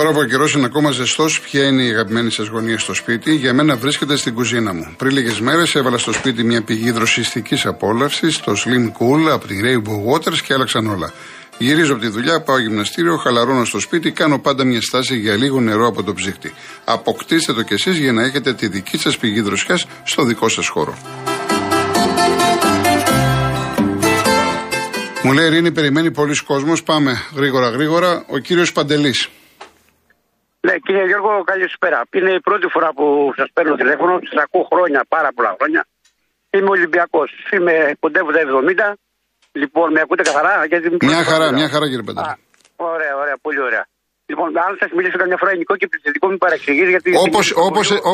Τώρα που ο καιρός είναι ακόμα ζεστός, ποια είναι η αγαπημένη σας γωνία στο σπίτι, για μένα βρίσκεται στην κουζίνα μου. Πριν λίγες μέρες έβαλα στο σπίτι μια πηγή δροσιστικής απόλαυσης, το Slim Cool από τη Rainbow Waters και άλλαξαν όλα. Γυρίζω από τη δουλειά, πάω γυμναστήριο, χαλαρώνω στο σπίτι, κάνω πάντα μια στάση για λίγο νερό από το ψύχτη. Αποκτήστε το κι εσείς για να έχετε τη δική σας πηγή δροσιάς στο δικό σας χώρο. Μου λέει Ειρήνη, περιμένει πολλοί κόσμος. Πάμε γρήγορα γρήγορα. Ο κύριος Παντελής. Ναι, κύριε Γιώργο, καλησπέρα. Είναι η πρώτη φορά που σας παίρνω τηλέφωνο. Σας ακούω χρόνια, πάρα πολλά χρόνια. Είμαι Ολυμπιακός. Είμαι κοντεύω τα 70. Λοιπόν, με ακούτε καθαρά; Γιατί μια χαρά, μια χαρά κύριε Παντελή. Ωραία, ωραία, πολύ ωραία. Λοιπόν, αν σας μιλήσω καμιά φορά ελληνικό και πληθυντικό, μην παρεξηγήσει. Γιατί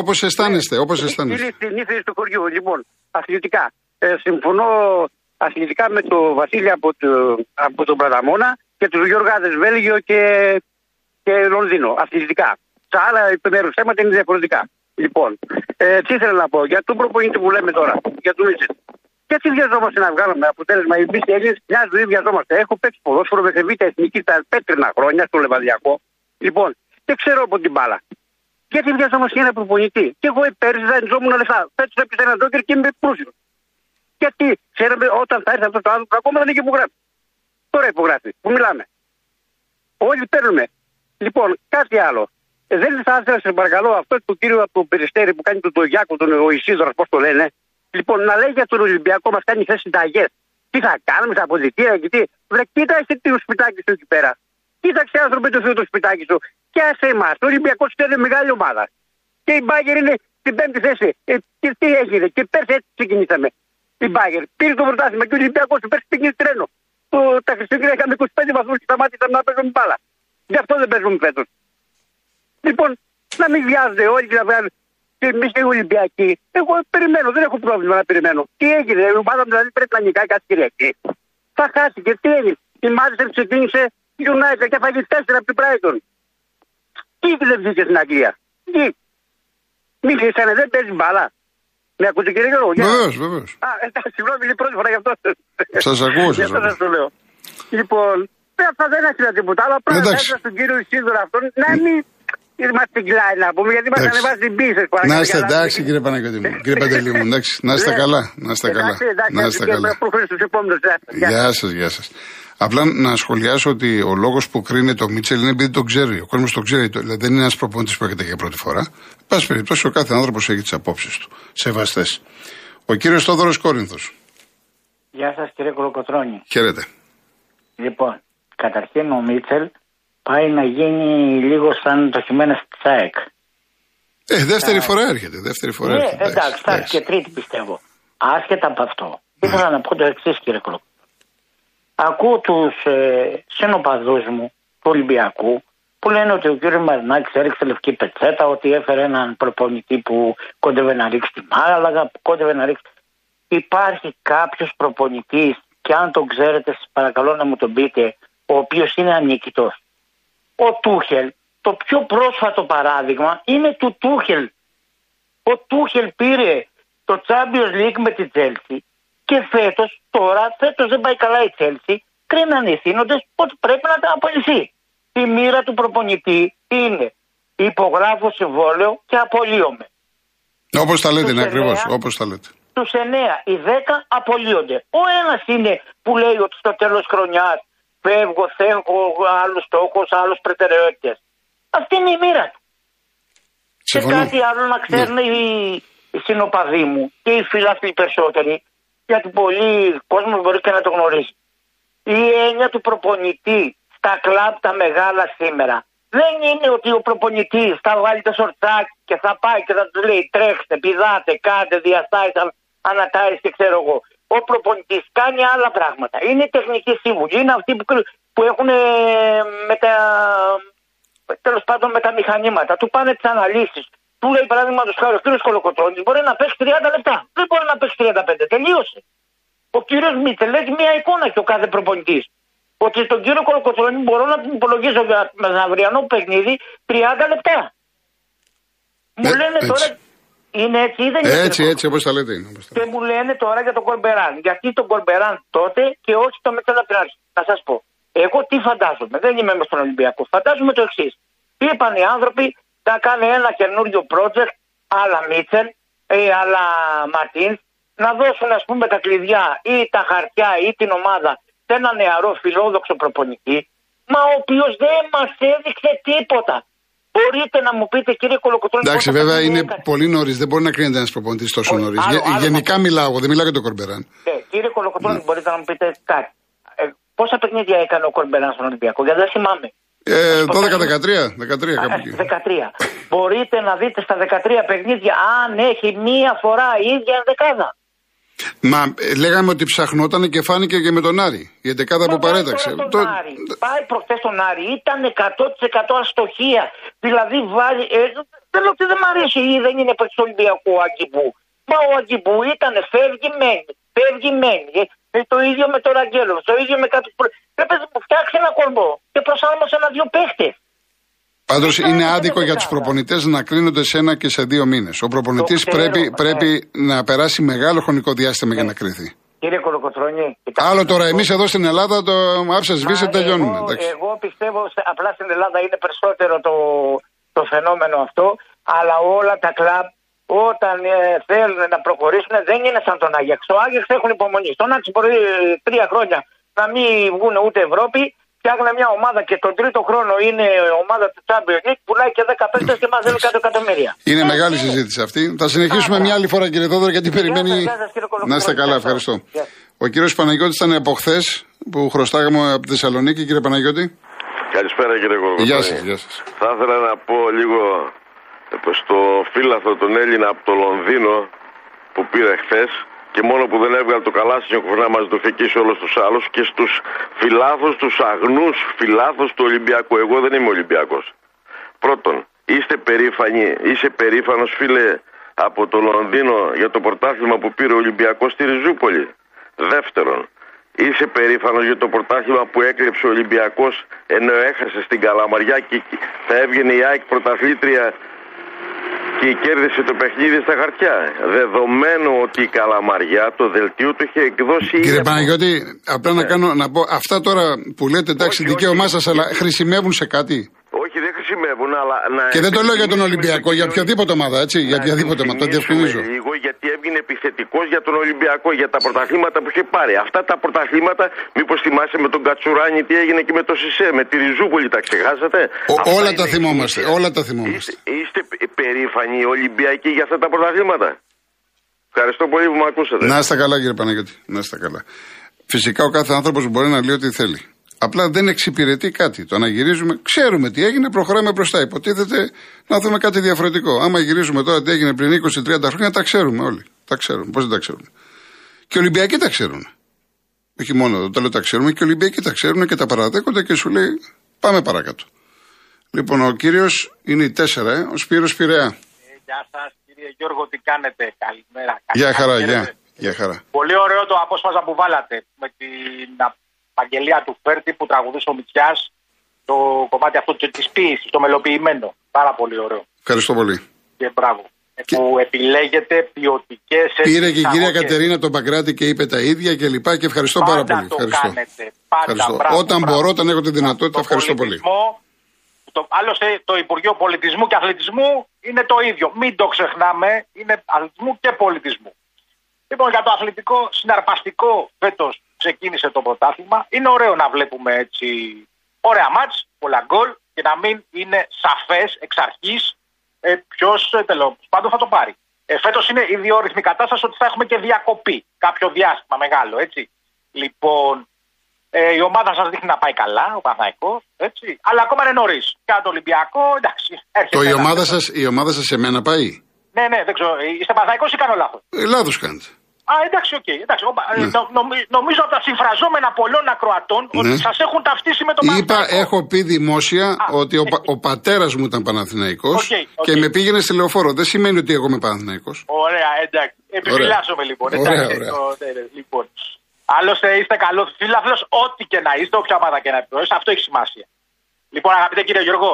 Όπως αισθάνεστε, όπως αισθάνεστε. Είναι στην ύφη του χωριού. Λοιπόν, αθλητικά. Ε, συμφωνώ αθλητικά με τον Βασίλη από, το, από τον Πραταμόνα και τους Γιώργαδες Βέλγιο και, και Λονδίνο. Αθλητικά. Τα άλλα επιμέρους θέματα είναι διαφορετικά. Λοιπόν, ε, τι ήθελα να πω για τον προπονητή που λέμε τώρα, για τον Μίτσελ. Γιατί βιαζόμαστε να βγάλουμε αποτέλεσμα. Εμεί οι Έλληνες μια ζωή βιαζόμαστε. Έχω παίξει ποδόσφαιρο με β' εθνική τα πέτρινα χρόνια στο Λεβαδιακό. Λοιπόν, και ξέρω από την μπάλα. Γιατί βιαζόμαστε για ένα προπονητή. Και εγώ πέρυσι δανειζόμουν λεφτά. Πέτυχα έπειτα ένα ντόκερ και είμαι πλούσιος. Γιατί ξέραμε όταν θα έρθει αυτό το άνθρωπο, ακόμα δεν είχε υπογράψει. Τώρα υπογράφει. Που μιλάμε. Όλοι παίρνουμε. Λοιπόν, κάτι άλλο. Ε, δεν θα ήθελα, σε παρακαλώ, αυτό το κύριο από το Περιστέρι που κάνει τον το Γιάκο, τον Ισίδωρα, πώς το λένε, Λοιπόν, να λέει για τον Ολυμπιακό μας κάνει θέση συνταγέ. Τι θα κάνουμε στα αποδητήρια και τι. Βρε, κοίταξε το σπιτάκι σου εκεί πέρα. Κοίταξε άνθρωποι το Θεό το σπιτάκι σου. Και άσε εμάς. Το Ολυμπιακός είναι μεγάλη ομάδα. Και η Μπάγκερ είναι στην πέμπτη θέση. Ε, και τι έγινε. Και πέρσι έτσι ξεκινήσαμε. Η Μπάγκερ πήρε το πρωτάθλημα και ο Ολυμπιακός του πέρσι πήγε τρένο. Το, τα Χριστούγεννα είχαμε 25 βαθμούς και σταμάτησαμε να παίζουμε μπάλα. Γι' αυτό δεν παίζουμε φέτος. Λοιπόν, να μην βιάζονται όλοι και να βγάλουν και εμείς οι Ολυμπιακοί, εγώ περιμένω, δεν έχω πρόβλημα να περιμένω. Τι έγινε, η ομάδα μου δηλαδή πρέπει να νικάει κάθε Κυριακή. Θα χάσει και τι έγινε. Η Μάριστερ ξεκίνησε η United και φάγει τέσσερα από την Brighton. Τι δεν βγήκε στην Αγγλία. Τι. Μιλήσανε, δεν παίζει μπάλα. Με ακούτε κύριε Γιώργο; Βεβαίως, βεβαίως. Α, εντάξει, συγγνώμη, είναι πρώτη φορά γι' αυτό. Σας ακούω, σας ακούω. το λέω. Λοιπόν, αυτά δεν έχει τίποτα άλλο. Απλά θα στον κύριο Ισίδωρα αυτόν να μην Είμαστε κλάι να πούμε, γιατί μας ανεβάζει την πίστη. Να είστε εντάξει, κύριε Παναγιώτη μου. Κύριε Παντελή μου, εντάξει. Να είστε καλά. Να είστε καλά. Να είστε καλά. Γεια σας, γεια σας. Απλά να σχολιάσω ότι ο λόγος που κρίνεται ο Μίτσελ είναι επειδή τον ξέρει. Ο κόσμος το ξέρει. Δηλαδή δεν είναι ένας προπονητής που έρχεται για πρώτη φορά. Πάση περιπτώσει, ο κάθε άνθρωπος έχει τις απόψεις του. Σεβαστές. Ο κύριος Θόδωρος Κόρινθος. Γεια σας, κύριε Κολοκοτρόνη. Χαίρετε. Λοιπόν, καταρχήν ο Μίτσελ πάει να γίνει λίγο σαν το χειμώνα τη ΣΑΕΚ. Ε, δεύτερη φορά έρχεται. Δεύτερη φορά ναι, έρχεται. εντάξει, εντάξει, και τρίτη πιστεύω. Άσχετα από αυτό. Ναι. Ήθελα να πω το εξής, κύριε Κλοπ. Ακούω τους ε, συνοπαδού μου του Ολυμπιακού που λένε ότι ο κύριος Μαρινάκης έριξε λευκή πετσέτα, ότι έφερε έναν προπονητή που κόντευε να ρίξει τη Μάγαλαγα, που κόντευε να ρίξει. Υπάρχει κάποιος προπονητής, και αν τον ξέρετε, σας παρακαλώ να μου τον πείτε, ο οποίος είναι ανίκητος ο Τούχελ, το πιο πρόσφατο παράδειγμα είναι του Τούχελ. Ο Τούχελ πήρε το Champions League με τη Τσέλσι και φέτος, τώρα, φέτος δεν πάει καλά η Τσέλσι, κρίναν οι θύνοντε ότι πρέπει να τα απολυθεί. Η μοίρα του προπονητή είναι υπογράφω συμβόλαιο και απολύομαι. Όπως τα λέτε, είναι ακριβώς. Όπως τα λέτε. Τους 9, οι 10 απολύονται. Ο ένας είναι που λέει ότι στο τέλος χρονιάς φεύγω, έχω άλλους στόχους, άλλους προτεραιότητες. Αυτή είναι η μοίρα του. Και κάτι άλλο να ξέρουν ναι. οι, οι συνοπαδοί μου και οι φίλοι περισσότεροι, γιατί πολλοί κόσμος μπορεί και να το γνωρίζει. Η έννοια του προπονητή στα κλαμπ τα μεγάλα σήμερα δεν είναι ότι ο προπονητής θα βάλει το σορτσάκι και θα πάει και θα του λέει τρέξτε, πηδάτε, κάντε, διαστάστε, ανατάρει και ξέρω εγώ ο προπονητής κάνει άλλα πράγματα. Είναι τεχνική σύμβουλη. Είναι αυτοί που, που έχουν με τα. Τέλος πάντων με τα μηχανήματα. Του πάνε τις αναλύσεις. Του λέει παράδειγμα του χάρη ο κύριος Κολοκοτρόνη μπορεί να παίξει 30 λεπτά. Δεν μπορεί να παίξει 35. Τελείωσε. Ο κύριος Μίτσελ έχει μια εικόνα και ο κάθε προπονητής. Ότι στον κύριο Κολοκοτρόνη μπορώ να την υπολογίσω για αυριανό παιχνίδι 30 λεπτά. Μου ε, λένε τώρα είναι έτσι ή δεν είναι. Έτσι, έτσι, όπως τα λέτε. Και μου λένε τώρα για τον Κορμπεράν. Γιατί τον Κορμπεράν τότε και όχι το μετά από την αρχή. Να σας πω. Εγώ τι φαντάζομαι. Δεν είμαι μες στον Ολυμπιακό. Φαντάζομαι το εξής. Είπαν οι άνθρωποι να κάνει ένα καινούριο project, άλλα Μίτσελ, ή άλλα Ματίν, να δώσουν ας πούμε τα κλειδιά ή τα χαρτιά ή την ομάδα σε ένα νεαρό φιλόδοξο προπονητή, μα ο οποίος δεν μας έδειξε τίποτα. Μπορείτε να μου πείτε, κύριε Κολοκοτρόνη. Εντάξει, βέβαια είναι πολύ νωρίς. Δεν μπορεί να κρίνεται ένας προπονητής τόσο νωρίς. Γενικά άλλο, μιλάω εγώ, δεν μιλάω για τον Κορμπεράν. Ναι, κύριε Κολοκοτρόνη, ναι. μπορείτε να μου πείτε κάτι. Ε, πόσα παιχνίδια έκανε ο Κορμπεράν στον Ολυμπιακό, γιατί δεν θυμάμαι. Ε, 12-13, 13 κάπου 13. Μπορείτε να δείτε στα 13 παιχνίδια αν έχει μία φορά η ίδια δεκάδα. Μα ε, λέγαμε ότι ψαχνόταν και φάνηκε και με τον Άρη. Η εντεκάδα που παρέταξε. Τον το... Άρη. Πάει προχθές τον Άρη. Ήταν 100% αστοχία. Δηλαδή βάζει. Ε, δεν λέω ότι δεν μ' αρέσει ή δεν είναι παίκτη Ολυμπιακού ο Αγκιμπού. Μα ο Αγκιμπού ήταν φεύγει μένει. Φεύγει μένει. Ε, ε, το ίδιο με τον Αγγέλος. Το ίδιο με κάτι. Πρέπει να φτιάξει ένα κορμό και προσάρμοσε ένα-δύο παίχτες. Πάντως είναι άδικο για τους προπονητές να κρίνονται σε ένα και σε δύο μήνες. Ο προπονητής πρέπει, ναι. πρέπει να περάσει μεγάλο χρονικό διάστημα για να ναι. κρυθεί. Κύριε Κολοκοτρόνη. Άλλο τώρα, εμείς εδώ στην Ελλάδα το άφησα σβήσει, τελειώνουμε. Εγώ, εγώ πιστεύω απλά στην Ελλάδα είναι περισσότερο το, το φαινόμενο αυτό, αλλά όλα τα κλαμπ όταν ε, θέλουν να προχωρήσουν δεν είναι σαν τον Άγιαξ. Το Άγιαξ έχουν υπομονή. Στον Άγιαξ μπορεί τρία χρόνια να μην βγουν ούτε Ευρώπη φτιάχνουν μια ομάδα και τον τρίτο χρόνο είναι ομάδα του Champions League, πουλάει και 10 παίκτες και μαζεύει 100 εκατομμύρια. Είναι μεγάλη συζήτηση αυτή. Θα συνεχίσουμε μια άλλη φορά κύριε Δόδωρα γιατί περιμένει. Να είστε καλά, ευχαριστώ. Ο κύριος Παναγιώτης ήταν από χθες που χρωστάγαμε από τη Θεσσαλονίκη, κύριε Παναγιώτη. Καλησπέρα κύριε Κολοκοτρώνη. Γεια σας, γεια σας. Θα ήθελα να πω λίγο στο φύλαθο τον Έλληνα από το Λονδίνο που πήρε χθες και μόνο που δεν έβγαλε το Καλάσινο να μα το φεκίσει όλου τους άλλους και στους φιλάθου, τους αγνούς φιλάθου του Ολυμπιακού. Εγώ δεν είμαι Ολυμπιακός. Πρώτον, είστε περήφανοι, είσαι περήφανος φίλε από το Λονδίνο για το πρωτάθλημα που πήρε ο Ολυμπιακός στη Ριζούπολη. Δεύτερον, είσαι περήφανος για το πρωτάθλημα που έκλεψε ο Ολυμπιακός ενώ έχασε στην Καλαμαριά και θα έβγαινε η ΑΕΚ πρωταθλήτρια και κέρδισε το παιχνίδι στα χαρτιά. Δεδομένου ότι η Καλαμαριά το δελτίο του είχε εκδώσει. Κύριε Παναγιώτη, απλά να, ναι. κάνω, να πω αυτά τώρα που λέτε εντάξει, δικαίωμά σας, αλλά χρησιμεύουν σε κάτι; Όχι, δεν χρησιμεύουν, αλλά. Να και δεν το λέω για τον Ολυμπιακό, για οποιαδήποτε ομάδα, έτσι. Για οποιαδήποτε ομάδα, το διευκρινίζω. Λίγο γιατί έβγαινε επιθετικός για τον Ολυμπιακό, για τα πρωταθλήματα που είχε πάρει. Αυτά τα πρωταθλήματα, μήπως θυμάσαι με τον Κατσουράνη τι έγινε και με το Σισε, με τη Ριζούπολη, τα ξεχάσατε; όλα τα θυμόμαστε, όλα τα θυμόμαστε. Είστε, είστε περήφανοι Ολυμπιακοί για αυτά τα πρωταθλήματα; Ευχαριστώ πολύ που με ακούσατε. Να είστε καλά, κύριε Παναγιώτη. Να είστε καλά. Φυσικά ο κάθε άνθρωπος μπορεί να λέει ό,τι θέλει. Απλά δεν εξυπηρετεί κάτι. Το να γυρίζουμε, ξέρουμε τι έγινε, προχωράμε μπροστά. Υποτίθεται να δούμε κάτι διαφορετικό. Άμα γυρίζουμε τώρα τι έγινε πριν 20-30 χρόνια, τα ξέρουμε όλοι. Τα ξέρουμε. Πώς δεν τα ξέρουμε. Και οι Ολυμπιακοί τα ξέρουν. Όχι μόνο το λέω τα ξέρουμε, και οι Ολυμπιακοί τα ξέρουν και τα παραδέχονται και σου λέει πάμε παρακάτω. Λοιπόν, ο κύριος είναι η 4, ε, ο Σπύρος Πειραιά. Ε, γεια σας, κύριε Γιώργο, τι κάνετε; Καλημέρα. Γεια χαρά, γεια. Γεια χαρά. Πολύ ωραίο το απόσπασμα που βάλατε με την Αγγελία του Φέρτη που τραγουδούσε ο Μητσιά το κομμάτι αυτό της ποιήσης, το μελοποιημένο. Πάρα πολύ ωραίο. Ευχαριστώ πολύ. Και μπράβο. Ε, και... Που επιλέγετε ποιοτικές Πήρε και η κυρία Κατερίνα τον Παγκράτη και είπε τα ίδια και λοιπά και ευχαριστώ πάντα πάρα πολύ. Το ευχαριστώ. Κάνετε. Πάντα, ευχαριστώ. Μπράβο, όταν μπράβο. μπορώ, όταν έχω τη δυνατότητα, ευχαριστώ πολύ. Το, άλλωστε το Υπουργείο Πολιτισμού και Αθλητισμού είναι το ίδιο. Μην το ξεχνάμε, είναι αθλητισμού και πολιτισμού. Λοιπόν, για το αθλητικό συναρπαστικό φέτος ξεκίνησε το πρωτάθλημα. Είναι ωραίο να βλέπουμε έτσι ωραία μάτς, πολλά γκολ και να μην είναι σαφές εξ αρχής ε, ποιος ε, τέλος πάντων θα το πάρει. Ε, Φέτος είναι η διόρυθμη κατάσταση ότι θα έχουμε και διακοπή κάποιο διάστημα μεγάλο, έτσι. Λοιπόν, ε, η ομάδα σας δείχνει να πάει καλά, ο Παναθαϊκό, έτσι. Αλλά ακόμα είναι νωρίς. Κατά το Ολυμπιακό, εντάξει. Το η ομάδα, σας, η ομάδα σας σε μένα πάει; Ναι, ναι, δεν ξέρω. Είστε Παναθαϊκό ή κάνω λάθος; Ε, λάθος κάνετε. Α, εντάξει, OK. Okay, εντάξει. Ε, ναι. νομίζω από τα συμφραζόμενα πολλών ακροατών ναι. ότι σας έχουν ταυτίσει με τον Είπα, έχω πει δημόσια ότι ο, ο πατέρας μου ήταν Παναθηναϊκός okay, okay. και με πήγαινε στη λεωφόρο. Δεν σημαίνει ότι εγώ είμαι Παναθηναϊκός. Ωραία, εντάξει. Επιφυλάσσομαι λοιπόν. Ωραία, ωραία. Ναι, ναι, λοιπόν. Άλλωστε είστε καλός φίλαθλος, ό,τι και να είστε, όποια ομάδα και να επιβεβαιώσετε, αυτό έχει σημασία. Λοιπόν, αγαπητέ κύριε Γιώργο,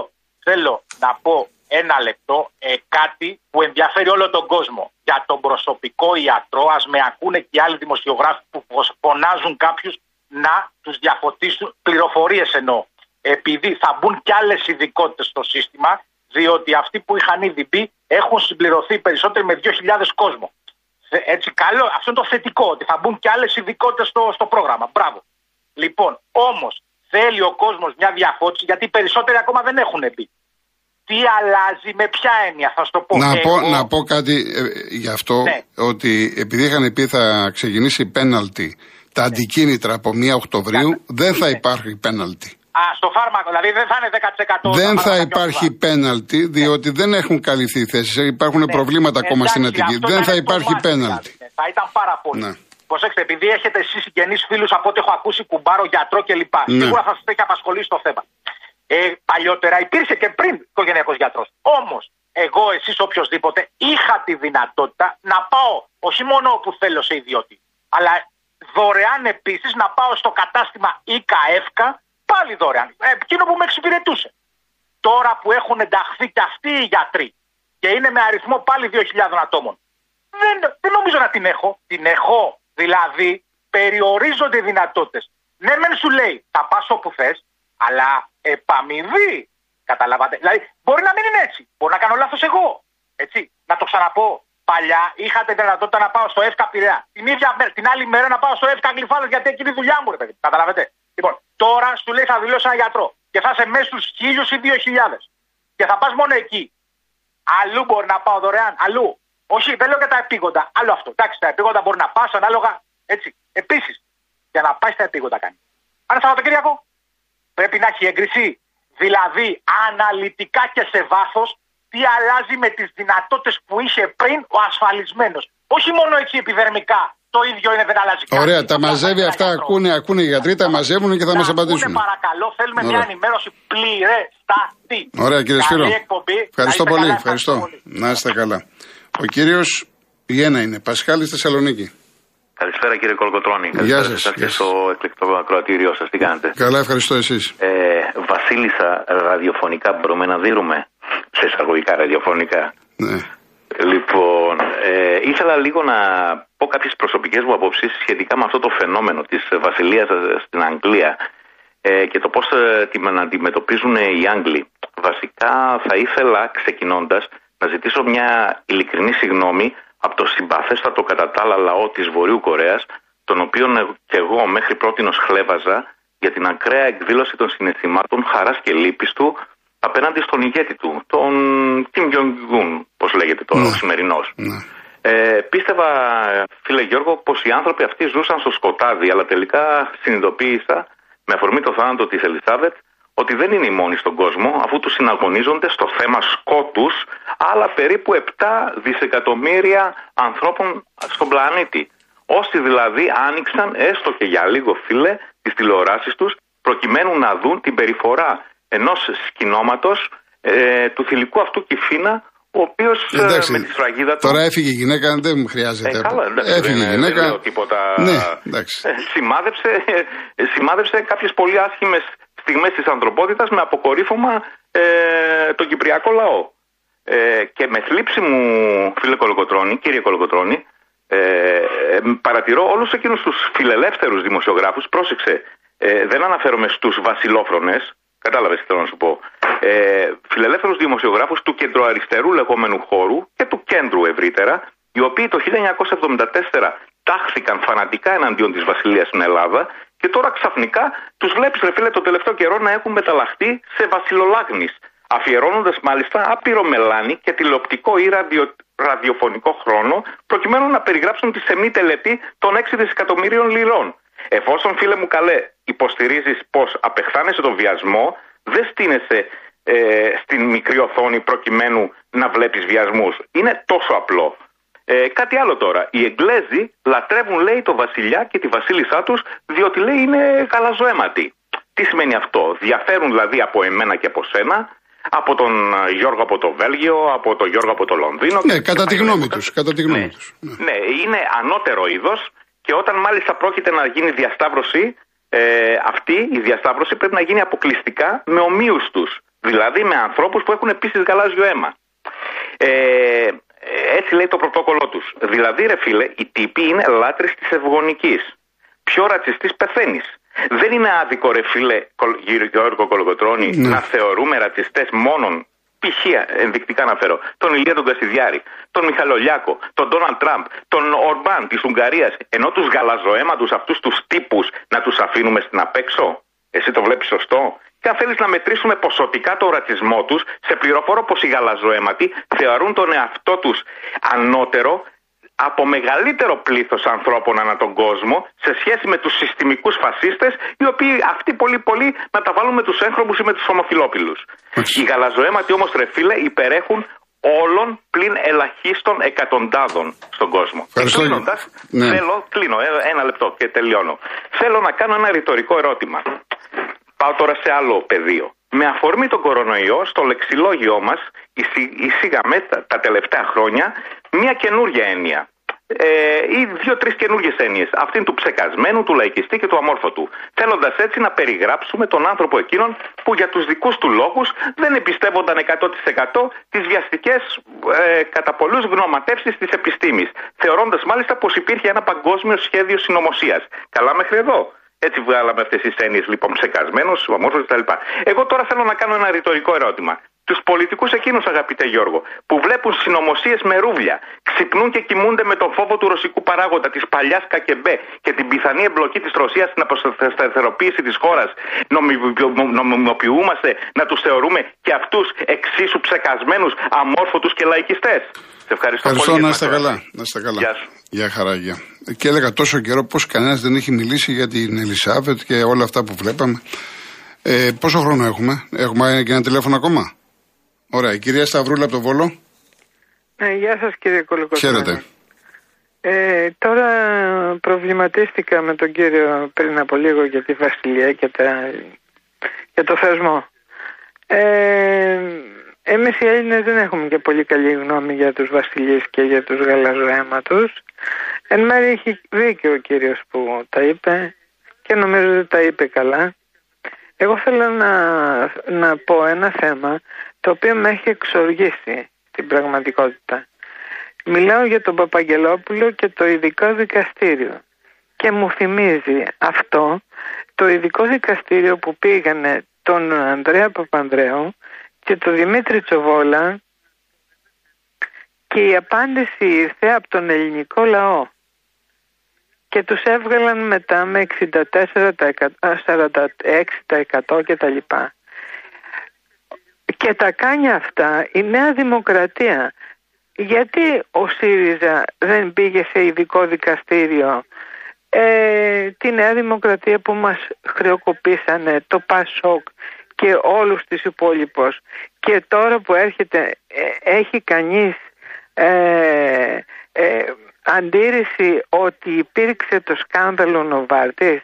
θέλω να πω ένα λεπτό ε, κάτι που ενδιαφέρει όλο τον κόσμο. Για τον προσωπικό ιατρό, ας με ακούνε και οι άλλοι δημοσιογράφοι που φωνάζουν κάποιους να τους διαφωτίσουν πληροφορίες εννοώ. Ε, επειδή θα μπουν κι άλλες ειδικότητες στο σύστημα, διότι αυτοί που είχαν ήδη μπει έχουν συμπληρωθεί περισσότεροι με 2.000 κόσμο. Έτσι, καλό, αυτό είναι το θετικό, ότι θα μπουν κι άλλες ειδικότητες στο, στο πρόγραμμα. Μπράβο. Λοιπόν, όμως θέλει ο κόσμος μια διαφώτιση, γιατί περισσότεροι ακόμα δεν έχουν μπει. Τι αλλάζει, με ποια έννοια, θα σου το πω. Να, Εγώ- πω, να πω κάτι ε, γι' αυτό, Ναι. ότι επειδή είχαν πει θα ξεκινήσει πέναλτι τα αντικίνητρα από 1 Οκτωβρίου, δεν θα Ναι. υπάρχει πέναλτι. Α, στο φάρμακο, δηλαδή δεν θα είναι 10%. Δεν τα θα φάρμακα υπάρχει και όλα. πέναλτι, διότι δεν έχουν καλυφθεί οι θέσεις. Υπάρχουν προβλήματα ακόμα στην Ναι. Εντάξει, Αττική. αυτό Δεν ήταν θα το υπάρχει μάτι, πέναλτι. δηλαδή. Θα ήταν πάρα πολύ. Ναι. Προσέξτε, επειδή έχετε εσείς συγγενείς φίλους από ό,τι έχω ακούσει, κουμπάρο, γιατρό κλπ. Ναι. Σίγουρα θα σας έχει απασχολήσει το θέμα. Ε, παλιότερα υπήρχε και πριν οικογενειακός γιατρός. Όμως, εγώ, εσείς, οποιοδήποτε, είχα τη δυνατότητα να πάω όχι μόνο όπου θέλω σε ιδιώτη, αλλά δωρεάν επίσης να πάω στο κατάστημα ΙΚΑ ΕΦΚΑ, πάλι δωρεάν. Ε, εκείνο που με εξυπηρετούσε. Τώρα που έχουν ενταχθεί και αυτοί οι γιατροί και είναι με αριθμό πάλι 2.000 ατόμων, δεν, δεν νομίζω να την έχω. Την έχω. Δηλαδή, περιορίζονται οι δυνατότητες. Ναι, μεν σου λέει, θα πας όπου θες, αλλά επαμοιβή. Καταλαβαίνετε. Δηλαδή, μπορεί να μην είναι έτσι. Μπορεί να κάνω λάθος εγώ. Έτσι. Να το ξαναπώ. Παλιά είχα τη δυνατότητα να πάω στο ΕΦΚΑ Πειραιά. Την ίδια μέρα, την άλλη μέρα να πάω στο ΕΦΚΑ Γλυφάδε γιατί εκείνη η δουλειά μου, ρε παιδί. Καταλαβαίνετε. Λοιπόν, τώρα σου λέει θα δηλώσει ένα γιατρό και θα είσαι μέσα στους χίλιους ή δύο χιλιάδες. Και θα πας μόνο εκεί. Αλλού μπορεί να πάω δωρεάν. Αλλού. Όχι, δεν λέω για τα επίγοντα. Άλλο αυτό. Εντάξει, τα επίγοντα μπορεί να πας ανάλογα. Έτσι. Επίσης, για να πάει στα επίγοντα κάνει. Αν είναι Σαββατοκύριακο, πρέπει να έχει έγκριση. Δηλαδή, αναλυτικά και σε βάθος, τι αλλάζει με τις δυνατότητες που είχε πριν ο ασφαλισμένος. Όχι μόνο έτσι επιδερμικά. Το ίδιο είναι, δεν αλλάζει κάτι. Ωραία, τα Απλά μαζεύει πάει αυτά, ένα γιατρό. ακούνε, ακούνε οι γιατροί, τα μαζεύουν και θα Να μας ακούνε, απαντήσουν. παρακαλώ, θέλουμε μια Ωραία. ενημέρωση πληρέστατη. Ωραία, κύριε Καλή Σπύρο. εκπομπή. Ευχαριστώ Να είστε πολύ. καλά, Ευχαριστώ. πολύ. Να είστε καλά. Ο κύριος Ιένα είναι, Πασχάλης Θεσσαλονίκη. Καλησπέρα κύριε Κολοκοτρώνη. Γεια Καλησπέρα σας, σε γεια και σας. στο εκλεκτό ακροατήριό σας. Τι κάνετε; Καλά, ευχαριστώ εσείς. Ε, βασίλισσα ραδιοφωνικά μπορούμε να δίνουμε. Σε εισαγωγικά ραδιοφωνικά; Ναι. Λοιπόν, ε, ήθελα λίγο να πω κάποιες προσωπικές μου απόψεις σχετικά με αυτό το φαινόμενο της βασιλείας ε, στην Αγγλία ε, και το πώς ε, την αντιμετωπίζουν οι Άγγλοι. Βασικά θα ήθελα ξεκινώντας να ζητήσω μια ειλικρινή συγγνώμη από το συμπαθέστατο κατά τα άλλα λαό της Βορείου Κορέας τον οποίον ε- και εγώ μέχρι πρότινος χλέβαζα για την ακραία εκδήλωση των συναισθημάτων χαράς και λύπης του απέναντι στον ηγέτη του, τον Kim Jong-un, πώς λέγεται τώρα, Ναι. ο σημερινός. Ναι. Ε, πίστευα, φίλε Γιώργο, πως οι άνθρωποι αυτοί ζούσαν στο σκοτάδι, αλλά τελικά συνειδητοποίησα, με αφορμή το θάνατο της Ελισάβετ, ότι δεν είναι οι μόνοι στον κόσμο, αφού τους συναγωνίζονται στο θέμα σκότους, άλλα περίπου 7 δισεκατομμύρια ανθρώπων στον πλανήτη. Όσοι δηλαδή άνοιξαν, έστω και για λίγο φίλε, τις τηλεοράσεις τους, προκειμένου να δουν την περιφορά ενός σκηνώματος ε, του θηλυκού αυτού Κυφίνα, ο οποίος ε, Εντάξει, με τη σφραγίδα του Τώρα έφυγε η γυναίκα, δεν μου χρειάζεται. ε, καλά, εντάξει, έφυγε δεν, η γυναίκα. δεν λέω τίποτα. Ναι, εντάξει. Ε, σημάδεψε, ε, σημάδεψε κάποιες πολύ άσχημες στιγμές της ανθρωπότητας με αποκορύφωμα ε, τον κυπριακό λαό. Ε, και με θλίψη μου, φίλε Κολοκοτρώνη, κύριε Κολοκοτρώνη, ε, ε, παρατηρώ όλους εκείνους τους φιλελεύθερους δημοσιογράφους, πρόσεξε, ε, δεν αναφέρομαι στους βασιλόφρονες, κατάλαβες τι θέλω να σου πω, ε, φιλελεύθερους δημοσιογράφους του κεντροαριστερού λεγόμενου χώρου και του κέντρου ευρύτερα, οι οποίοι το 1974 τάχθηκαν φανατικά εναντίον της βασιλείας στην Ελλάδα και τώρα ξαφνικά τους βλέπεις ρε φίλε το τελευταίο καιρό να έχουν μεταλλαχθεί σε βασιλολάγνης αφιερώνοντας μάλιστα άπειρο μελάνι και τηλεοπτικό ή ραδιο, ραδιοφωνικό χρόνο προκειμένου να περιγράψουν τη σεμνή τελετή των 6 δισεκατομμυρίων λιρών. Εφόσον φίλε μου καλέ υποστηρίζεις πως απεχθάνεσαι τον βιασμό δεν στείνεσαι ε, στην μικρή οθόνη προκειμένου να βλέπεις βιασμούς. Είναι τόσο απλό. Ε, κάτι άλλο τώρα. Οι Εγγλέζοι λατρεύουν λέει το βασιλιά και τη βασίλισσά τους διότι λέει είναι καλαζοέματοι. Τι σημαίνει αυτό; Διαφέρουν δηλαδή από εμένα και από σένα, από τον ε, Γιώργο από το Βέλγιο, από τον Γιώργο από το Λονδίνο. Ναι, και- κατά τη και γνώμη πάει τους, κατά τη γνώμη ναι. τους. Ναι. Ναι, είναι ανώτερο είδος και όταν μάλιστα πρόκειται να γίνει διασταύρωση, ε, αυτή η διασταύρωση πρέπει να γίνει αποκλειστικά με ομοίους τους. Δηλαδή με ανθρώπους που έχουν επίσης γαλάζιο αίμα. Ε, έτσι λέει το πρωτόκολλό τους. Δηλαδή ρε φίλε, οι τύποι είναι λάτρεις της ευγονικής. Πιο ρατσιστής πεθαίνεις. Δεν είναι άδικο, ρε φίλε, Γιώργο Κολογοτρώνη, Ναι. να θεωρούμε ρατσιστές μόνον π.χ. ενδεικτικά αναφέρω, τον Ηλία τον Κασιδιάρη, τον Μιχαλολιάκο, τον Ντόναλτ Τραμπ, τον Ορμπάν της Ουγγαρίας, ενώ τους γαλαζοαίματους αυτούς τους τύπους να τους αφήνουμε στην απέξω. Εσύ το βλέπεις σωστό; Και αν θέλεις να μετρήσουμε ποσοτικά τον ρατσισμό τους, σε πληροφορώ πως οι γαλαζοαίματοι θεωρούν τον εαυτό τους ανώτερο από μεγαλύτερο πλήθος ανθρώπων ανά τον κόσμο σε σχέση με τους συστημικούς φασίστες, οι οποίοι αυτοί πολύ πολύ να τα βάλουν με τους έγχρωμους ή με τους ομοφυλόπιλους. Μάλιστα. Οι γαλαζοαίματοι όμως, ρε φίλε, υπερέχουν όλων πλην ελαχίστων εκατοντάδων στον κόσμο. Ευχαριστώ. Κλείνοντας, Ναι. θέλω, κλείνω ε, ένα λεπτό και τελειώνω. Θέλω να κάνω ένα ρητορικό ερώτημα. Πάω τώρα σε άλλο πεδίο. Με αφορμή τον κορονοϊό, στο λεξιλόγιό μας εισή- εισήγαμε τα, τα τελευταία χρόνια μια καινούργια έννοια. Ε, ή δύο-τρει καινούργιες έννοιες. Αυτήν του ψεκασμένου, του λαϊκιστή και του αμόρφωτου. Θέλοντας έτσι να περιγράψουμε τον άνθρωπο εκείνον που για τους δικούς του λόγους δεν εμπιστεύονταν 100% τις βιαστικές ε, κατά πολλούς γνωματεύσεις της επιστήμης. Θεωρώντας μάλιστα πως υπήρχε ένα παγκόσμιο σχέδιο συνωμοσίας. Καλά μέχρι εδώ. Έτσι βγάλαμε αυτές τις έννοιες λοιπόν ψεκασμένο, αμόρφωτο κτλ. Εγώ τώρα θέλω να κάνω ένα ρητορικό ερώτημα. Τους πολιτικούς εκείνους, αγαπητέ Γιώργο, που βλέπουν συνωμοσίες με ρούβλια, ξυπνούν και κοιμούνται με τον φόβο του ρωσικού παράγοντα, της παλιάς ΚΑΚΕΜΠΕ και την πιθανή εμπλοκή της Ρωσίας στην αποσταθεροποίηση της χώρας, νομιμοποιούμαστε να τους θεωρούμε και αυτούς εξίσου ψεκασμένους, αμόρφωτους και λαϊκιστές; Σε ευχαριστώ, Ευχαριστώ πολύ. να για είστε την καλά. ακρόαση. Να είστε καλά. Γεια σου. Γεια χαρά, γεια. Και έλεγα τόσο καιρό πω κανένας δεν έχει μιλήσει για την Ελισάβετ και όλα αυτά που βλέπαμε. Ε, πόσο χρόνο έχουμε, έχουμε και ένα τηλέφωνο ακόμα; Ωραία, η κυρία Σταυρούλα από το Βόλο. Ε, γεια σας κύριε Κολοκοτρώνη. Χαίρετε. Ε, τώρα προβληματίστηκα με τον κύριο πριν από λίγο για τη Βασιλεία και, τα, για το θεσμό. Ε, εμείς οι Έλληνες δεν έχουμε και πολύ καλή γνώμη για τους βασιλείς και για τους γαλαζοαίματους. Εν μέρει έχει δίκιο ο κύριος που τα είπε και νομίζω ότι τα είπε καλά. Εγώ θέλω να, να πω ένα θέμα το οποίο με έχει εξοργήσει στην πραγματικότητα. Μιλάω για τον Παπαγγελόπουλο και το ειδικό δικαστήριο. Και μου θυμίζει αυτό το ειδικό δικαστήριο που πήγανε τον Ανδρέα Παπανδρέου και τον Δημήτρη Τσοβόλα και η απάντηση ήρθε από τον ελληνικό λαό και τους έβγαλαν μετά με 64%, 46% και τα λοιπά. Και τα κάνει αυτά η Νέα Δημοκρατία. Γιατί ο ΣΥΡΙΖΑ δεν πήγε σε ειδικό δικαστήριο; Ε, τη Νέα Δημοκρατία που μας χρεοκοπήσανε, το ΠΑΣΟΚ και όλους τους υπόλοιπους. Και τώρα που έρχεται, ε, έχει κανείς ε, ε, αντίρρηση ότι υπήρξε το σκάνδαλο Νοβάρτης;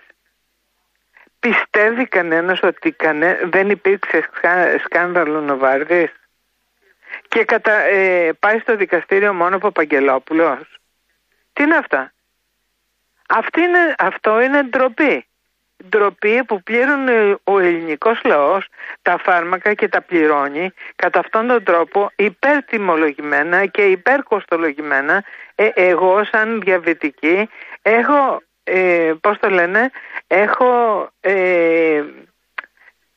Πιστεύει κανένας ότι κανέ, δεν υπήρξε σκα- σκάνδαλο Νοβάρτης; Και κατα, ε, πάει στο δικαστήριο μόνο ο Παπαγγελόπουλος. Τι είναι αυτά; Αυτή είναι, αυτό είναι ντροπή. Ντροπή που πλήρωνε ο ελληνικός λαός τα φάρμακα και τα πληρώνει κατά αυτόν τον τρόπο υπερτιμολογημένα και υπερκοστολογημένα. Ε, εγώ σαν διαβητική έχω, ε, πώς το λένε, έχω ε,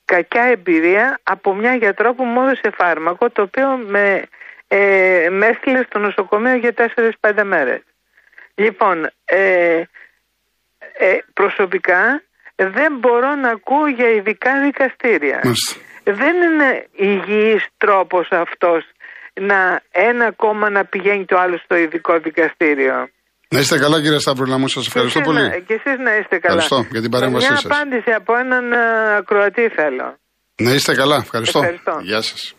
κακιά εμπειρία από μια γιατρό που μου έδωσε φάρμακο το οποίο με, ε, με έστειλε στο νοσοκομείο για 4-5 μέρες. Λοιπόν, ε, ε, προσωπικά δεν μπορώ να ακούω για ειδικά δικαστήρια. Μάλιστα. Δεν είναι υγιής τρόπος αυτός να ένα κόμμα να πηγαίνει το άλλο στο ειδικό δικαστήριο. Να είστε καλά, κύριε Σταυρούλα μου, σας ευχαριστώ και εσείς πολύ. Να, και εσείς να είστε καλά. Ευχαριστώ για την παρέμβασή Μια σας. απάντηση από έναν ε, ακροατή θέλω. Να είστε καλά, ευχαριστώ. Ευχαριστώ. Γεια σας.